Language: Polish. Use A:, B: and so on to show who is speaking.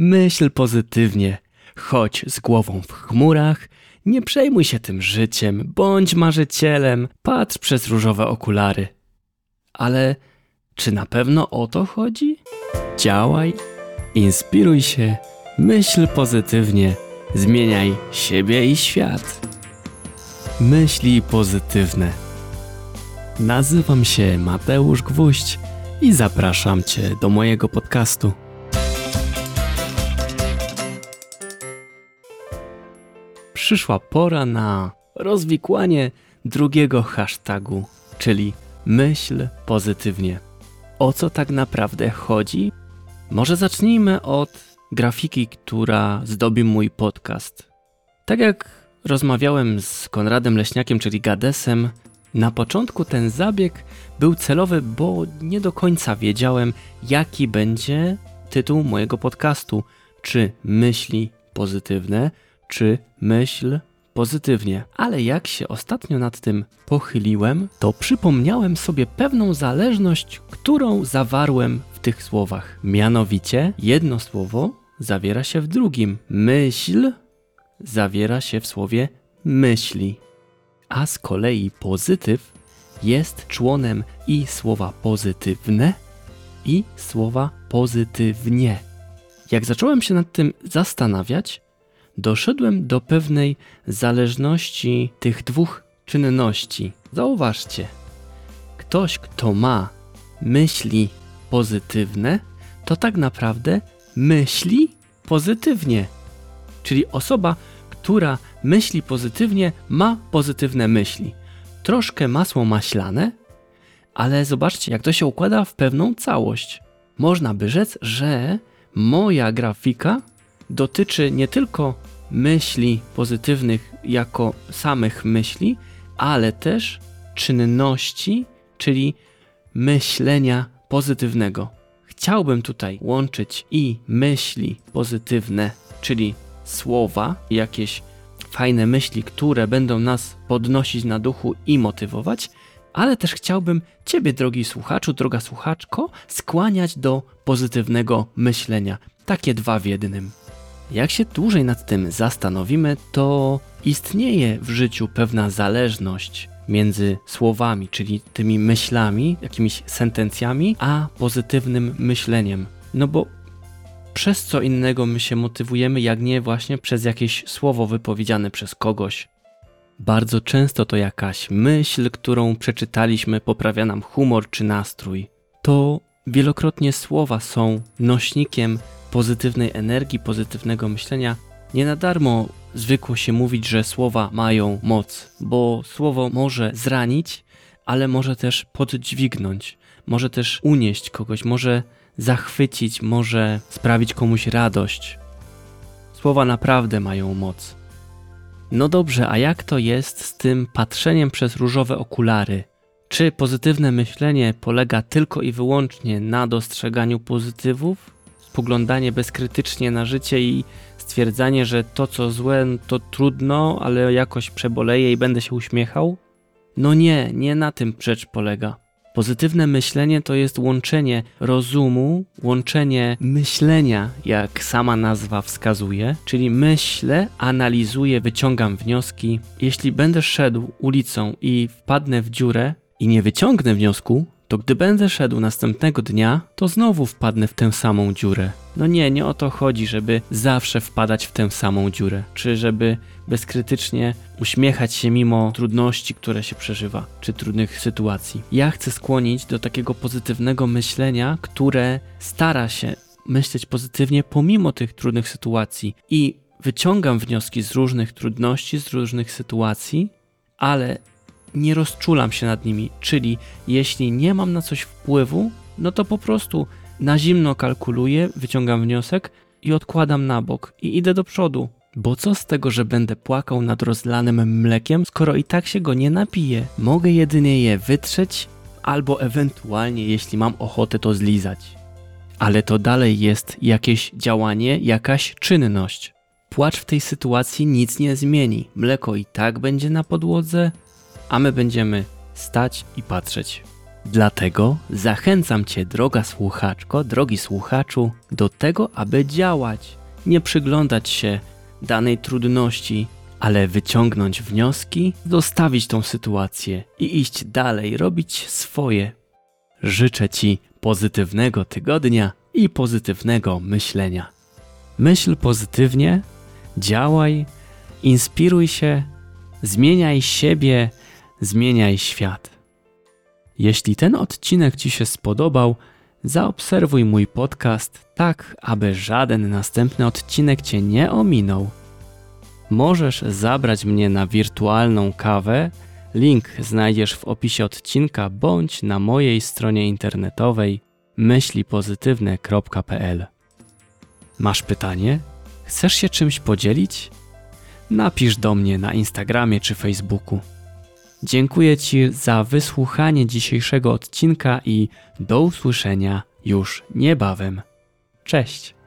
A: Myśl pozytywnie, chodź z głową w chmurach, nie przejmuj się tym życiem, bądź marzycielem, patrz przez różowe okulary. Ale czy na pewno o to chodzi? Działaj, inspiruj się, myśl pozytywnie, zmieniaj siebie i świat. Myśli pozytywne. Nazywam się Mateusz Gwóźdź i zapraszam Cię do mojego podcastu. Przyszła pora na rozwikłanie drugiego hashtagu, czyli myśl pozytywnie. O co tak naprawdę chodzi? Może zacznijmy od grafiki, która zdobi mój podcast. Tak jak rozmawiałem z Konradem Leśniakiem, czyli Gadesem, na początku ten zabieg był celowy, bo nie do końca wiedziałem, jaki będzie tytuł mojego podcastu. Czy myśli pozytywne, czy myśl pozytywnie. Ale jak się ostatnio nad tym pochyliłem, to przypomniałem sobie pewną zależność, którą zawarłem w tych słowach. Mianowicie jedno słowo zawiera się w drugim. Myśl zawiera się w słowie myśli. A z kolei pozytyw jest członem i słowa pozytywne, i słowa pozytywnie. Jak zacząłem się nad tym zastanawiać, doszedłem do pewnej zależności tych dwóch czynności. Zauważcie, ktoś, kto ma myśli pozytywne, to tak naprawdę myśli pozytywnie. Czyli osoba, która myśli pozytywnie, ma pozytywne myśli. Troszkę masło maślane, ale zobaczcie, jak to się układa w pewną całość. Można by rzec, że moja grafika dotyczy nie tylko myśli pozytywnych jako samych myśli, ale też czynności, czyli myślenia pozytywnego. Chciałbym tutaj łączyć i myśli pozytywne, czyli słowa, jakieś fajne myśli, które będą nas podnosić na duchu i motywować, ale też chciałbym Ciebie, drogi słuchaczu, droga słuchaczko, skłaniać do pozytywnego myślenia. Takie dwa w jednym. Jak się dłużej nad tym zastanowimy, to istnieje w życiu pewna zależność między słowami, czyli tymi myślami, jakimiś sentencjami, a pozytywnym myśleniem. No bo przez co innego my się motywujemy, jak nie właśnie przez jakieś słowo wypowiedziane przez kogoś. Bardzo często to jakaś myśl, którą przeczytaliśmy, poprawia nam humor czy nastrój. To wielokrotnie słowa są nośnikiem pozytywnej energii, pozytywnego myślenia. Nie na darmo zwykło się mówić, że słowa mają moc, bo słowo może zranić, ale może też poddźwignąć, może też unieść kogoś, może zachwycić, może sprawić komuś radość. Słowa naprawdę mają moc. No dobrze, a jak to jest z tym patrzeniem przez różowe okulary? Czy pozytywne myślenie polega tylko i wyłącznie na dostrzeganiu pozytywów? Spoglądanie bezkrytycznie na życie i stwierdzanie, że to co złe to trudno, ale jakoś przeboleję i będę się uśmiechał? No nie, nie na tym rzecz polega. Pozytywne myślenie to jest łączenie rozumu, łączenie myślenia, jak sama nazwa wskazuje, czyli myślę, analizuję, wyciągam wnioski. Jeśli będę szedł ulicą i wpadnę w dziurę i nie wyciągnę wniosku, to gdy będę szedł następnego dnia, to znowu wpadnę w tę samą dziurę. No nie, nie o to chodzi, żeby zawsze wpadać w tę samą dziurę, czy żeby bezkrytycznie uśmiechać się mimo trudności, które się przeżywa, czy trudnych sytuacji. Ja chcę skłonić do takiego pozytywnego myślenia, które stara się myśleć pozytywnie pomimo tych trudnych sytuacji i wyciągam wnioski z różnych trudności, z różnych sytuacji, ale nie rozczulam się nad nimi, czyli jeśli nie mam na coś wpływu, no to po prostu na zimno kalkuluję, wyciągam wniosek i odkładam na bok i idę do przodu. Bo co z tego, że będę płakał nad rozlanym mlekiem, skoro i tak się go nie napiję? Mogę jedynie je wytrzeć, albo ewentualnie, jeśli mam ochotę, to zlizać. Ale to dalej jest jakieś działanie, jakaś czynność. Płacz w tej sytuacji nic nie zmieni. Mleko i tak będzie na podłodze, a my będziemy stać i patrzeć. Dlatego zachęcam Cię, droga słuchaczko, drogi słuchaczu, do tego, aby działać, nie przyglądać się danej trudności, ale wyciągnąć wnioski, zostawić tą sytuację i iść dalej, robić swoje. Życzę Ci pozytywnego tygodnia i pozytywnego myślenia. Myśl pozytywnie, działaj, inspiruj się, zmieniaj siebie, zmieniaj świat. Jeśli ten odcinek Ci się spodobał, zaobserwuj mój podcast tak, aby żaden następny odcinek Cię nie ominął. Możesz zabrać mnie na wirtualną kawę. Link znajdziesz w opisie odcinka bądź na mojej stronie internetowej myślipozytywne.pl. Masz pytanie? Chcesz się czymś podzielić? Napisz do mnie na Instagramie czy Facebooku. Dziękuję Ci za wysłuchanie dzisiejszego odcinka i do usłyszenia już niebawem. Cześć!